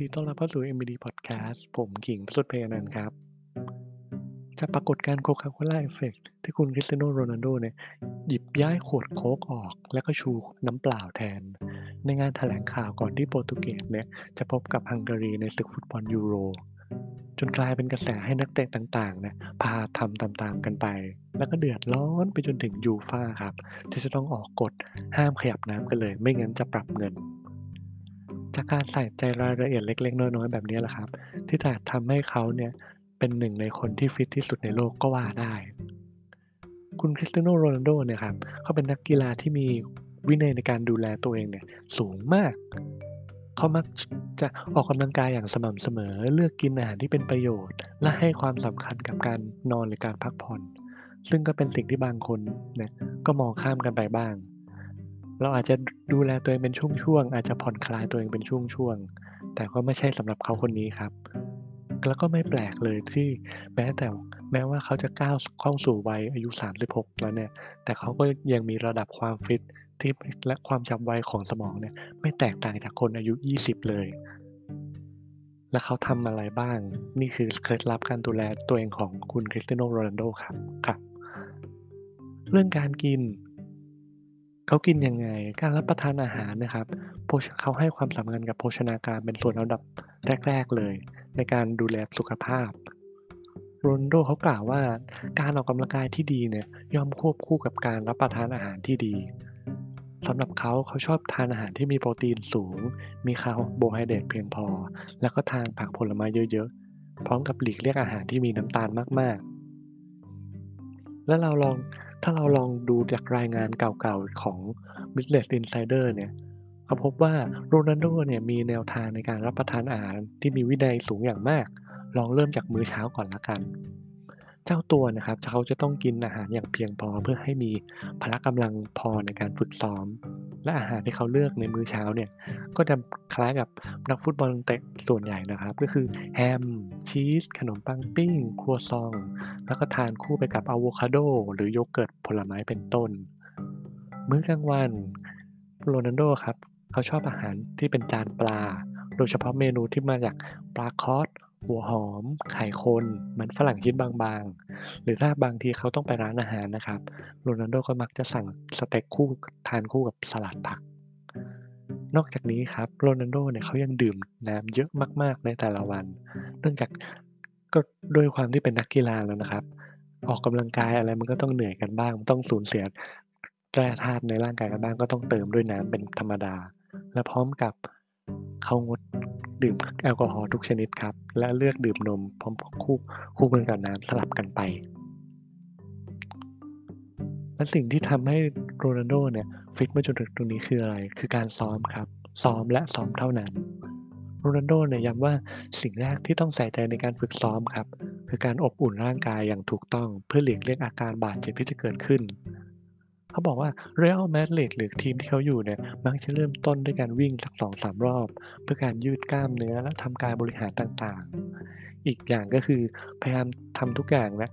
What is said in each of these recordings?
ดีต้อนรับเข้าสู่ MBD Podcast ผมขิงสุดเพยนันครับ จากปรากฏการโคคาโคล่าเอฟเฟกที่คุณคริสเตียโนโรนัลโดเนี่ย หยิบย้ายขวดโค้กออก แล้วก็ชูน้ำเปล่าแทน ในงานแถลงข่าวก่อนที่โปรตุเกสเนี่ย จะพบกับฮังการีในศึกฟุตบอลยูโร จนกลายเป็นกระแสให้นักเตะต่างๆเนี่ยพาทำตามๆกันไป แล้วก็เดือดร้อนไปจนถึงยูฟ่าครับ ที่จะต้องออกกฎห้ามขยับน้ำกันเลย ไม่งั้นจะปรับเงิน จากการใส่ใจรายละเอียดเล็กๆ น้อยๆแบบนี้แหละครับ ที่จะทำให้เขาเนี่ยเป็นหนึ่งในคนที่ฟิตที่สุดในโลกก็ว่าได้ คุณคริสเตียโนโรนัลโดเนี่ยครับเขาเป็นนักกีฬาที่มีวินัยในการดูแลตัวเองเนี่ยสูงมาก เขามักจะออกกำลังกายอย่างสม่ำเสมอ เลือกกินอาหารที่เป็นประโยชน์ และให้ความสำคัญกับการนอนหรือการพักผ่อน ซึ่งก็เป็นสิ่งที่บางคนเนี่ยก็มองข้ามกันไปบ้าง เราอาจจะดูแลตัวเองเป็นช่วงๆอาจจะผ่อนคลายตัวเองเป็นช่วงๆแต่ก็ไม่ใช่สำหรับเขาคนนี้ครับ แล้วก็ไม่แปลกเลยที่แม้แต่แม้ว่าเขาจะก้าวเข้าสู่วัยอายุ 36 แล้วเนี่ย แต่เขาก็ยังมีระดับความฟิตที่และความจำไวของสมองเนี่ย ไม่แตกต่างจากคนอายุ 20 เลย และเขาทำอะไรบ้าง นี่คือเคล็ดลับการดูแลตัวเองของคุณคริสเตียโนโรนัลโดครับครับ เรื่องการกิน เขากินยังไง การรับประทานอาหารนะครับโภชเขาให้ความสำคัญกับโภชนาการเป็นส่วนลำดับแรก ๆเลย ในการดูแลสุขภาพโรนลโดเขากล่าวว่าการออกกำลังกายที่ดีเนี่ยย่อมควบคู่กับการรับประทานอาหารที่ดีสำหรับเขาเขาชอบทานอาหารที่มีโปรตีนสูง มีคาร์โบไฮเดรตเพียงพอ แล้วก็ทานผักผลไม้เยอะๆ พร้อมกับหลีกเลี่ยงอาหารที่มีน้ำตาลมากๆ แล้วเราลอง ถ้าเราลองดูจากรายงานเก่าๆของ Business Insider เนี่ยเขาพบว่าโรนัลโดเนี่ยมีแนวทางในการรับประทานอาหารที่มีวินัยสูงอย่างมาก ลองเริ่มจากมื้อเช้าก่อนละกัน เจ้าตัวนะครับเขาจะต้องกินอาหารอย่างเพียงพอเพื่อให้มีพละกำลังพอในการฝึกซ้อม และอาหารที่เขาเลือกในมื้อเช้าเนี่ยก็จะคล้ายกับนักฟุตบอลเตะส่วนใหญ่นะครับ ก็คือแฮม ชีส ขนมปังปิ้ง ครัวซอง แล้วก็ทานคู่ไปกับอะโวคาโด หรือโยเกิร์ตผลไม้เป็นต้น มื้อกลางวันโรนัลโดครับเขาชอบอาหารที่เป็นจานปลา โดยเฉพาะเมนูที่มาจากปลาคอสหัวหอม ไข่คน มันฝรั่งชิ้นบางๆ หรือถ้าบางทีเขาต้องไปร้านอาหารนะครับ โรนัลโดก็มักจะสั่งสเต็กคู่ทานคู่กับสลัดผัก นอกจากนี้ครับโรนัลโดเนี่ยเขายังดื่มน้ำเยอะมาก ๆ ในแต่ละวัน เนื่องจากก็ด้วยความที่เป็นนักกีฬาแล้วนะครับ ออกกำลังกายอะไรมันก็ต้องเหนื่อยกันบ้าง ต้องสูญเสียแร่ธาตุในร่างกายกันบ้างก็ต้องเติมด้วยน้ำเป็นธรรมดา และพร้อมกับเขางดดื่มแอลกอฮอล์ทุกชนิดครับ และเลือกดื่มนมพร้อมคู่คู่กันกับน้ำสลับกันไป และสิ่งที่ทำให้โรนัลโดเนี่ยฟิตมาจนถึงตรงนี้คืออะไร คือการซ้อมครับ ซ้อมและซ้อมเท่านั้น โรนัลโดเนี่ยย้ำว่าสิ่งแรกที่ต้องใส่ใจในการฝึกซ้อมครับ คือการอบอุ่นร่างกายอย่างถูกต้องเพื่อหลีกเลี่ยงอาการบาดเจ็บที่จะเกิดขึ้น เขาบอกว่าเรอัลมาดริดหรือทีมที่เขาอยู่เนี่ยมักจะเริ่มต้นด้วยการวิ่งสักสองสามรอบ เพื่อการยืดกล้ามเนื้อและทำการบริหารต่างๆ อีกอย่างก็คือพยายามทำทุกอย่างนะ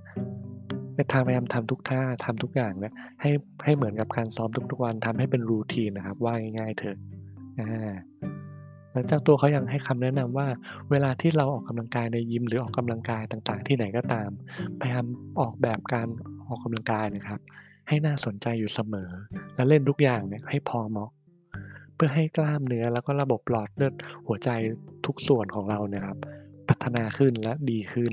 ทางพยายามทำทุกท่าทำทุกอย่างนะให้ให้เหมือนกับการซ้อมทุกๆวันทำให้เป็นรูทีนนะครับ ว่าง่ายๆเถอะอ่าแล้วเจ้าตัวเขายังให้คำแนะนำว่า เวลาที่เราออกกำลังกายในยิมหรือออกกำลังกายต่างๆ ที่ไหนก็ตาม พยายามออกแบบการออกกำลังกายนะครับ ให้น่าสนใจอยู่เสมอ และเล่นทุกอย่างเนี่ยให้พอเหมาะ เพื่อให้กล้ามเนื้อแล้วก็ระบบหลอดเลือดหัวใจทุกส่วนของเราเนี่ยครับ พัฒนาขึ้นและดีขึ้น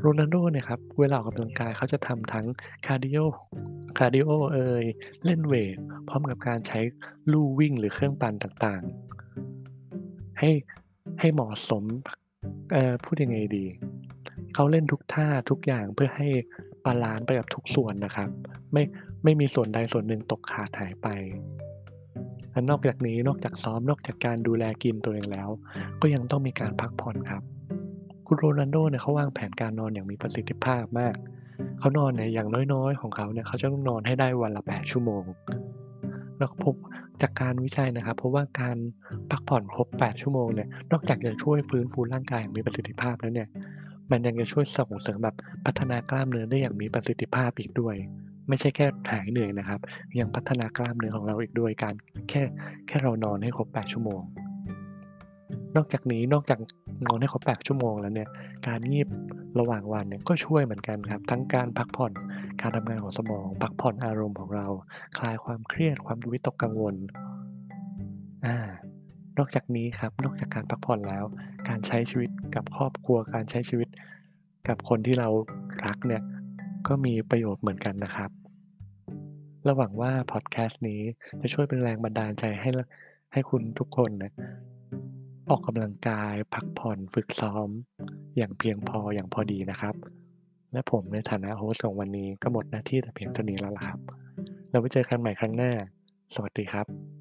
โรนัลโดเนี่ยครับ เวลาออกกำลังกายเขาจะทำทั้ง cardio cardio เอ่ยเล่น weight พร้อมกับการใช้ลู่วิ่งหรือเครื่องปั่นต่างๆ ให้ให้เหมาะสมเอ่อพูดยังไงดี เขาเล่นทุกท่าทุกอย่างเพื่อให้ balance ไปกับทุกส่วนนะครับ ไม่ไม่มีส่วนใดส่วนหนึ่งตกขาดหายไปและนอกจากนี้นอกจากซ้อมนอกจากการดูแลกินตัวเองแล้ว ก็ยังต้องมีการพักผ่อนครับ คุณโรนัลโดเนี่ยเขาวางแผนการนอนอย่างมีประสิทธิภาพมาก เขานอนเนี่ยอย่างน้อยๆ ของเขาเนี่ยเขาจะต้องนอนให้ได้วันละ 8 ชั่วโมง แล้วพบจากการวิจัยนะครับ เพราะว่าการพักผ่อนครบ 8 ชั่วโมงเนี่ย นอกจากจะช่วยฟื้นฟูร่างกายอย่างมีประสิทธิภาพแล้วเนี่ย มันยังจะช่วยส่งเสริมแบบพัฒนากล้ามเนื้อได้อย่างมีประสิทธิภาพอีกด้วย ไม่ใช่แค่หายเหนื่อยนะครับ ยังพัฒนากล้ามเนื้อของเราอีกด้วยการแค่แค่เรานอนให้ครบ 8 ชั่วโมง นอกจากนี้นอกจากนอนให้ครบ8ชั่วโมงแล้วเนี่ยการงีบระหว่างวันเนี่ยก็ช่วยเหมือนกันครับ ทั้งการพักผ่อน การทำงานของสมอง พักผ่อนอารมณ์ของเรา คลายความเครียดความวิตกกังวลอานอกจากนี้ครับนอกจากการพักผ่อนแล้ว การใช้ชีวิตกับครอบครัว การใช้ชีวิตกับคนที่เรารักเนี่ยก็มีประโยชน์เหมือนกันนะครับเราหวังว่าพอดแคสต์นี้จะช่วยเป็นแรงบันดาลใจให้ให้คุณทุกคนนะ ออกกำลังกายพักผ่อนฝึกซ้อม อย่างเพียงพออย่างพอดีนะครับ และผมในฐานะโฮสต์ของวันนี้ก็หมดหน้าที่แต่เพียงเท่านี้แล้วล่ะครับแล้วไว้เจอกันใหม่ครั้งหน้า สวัสดีครับ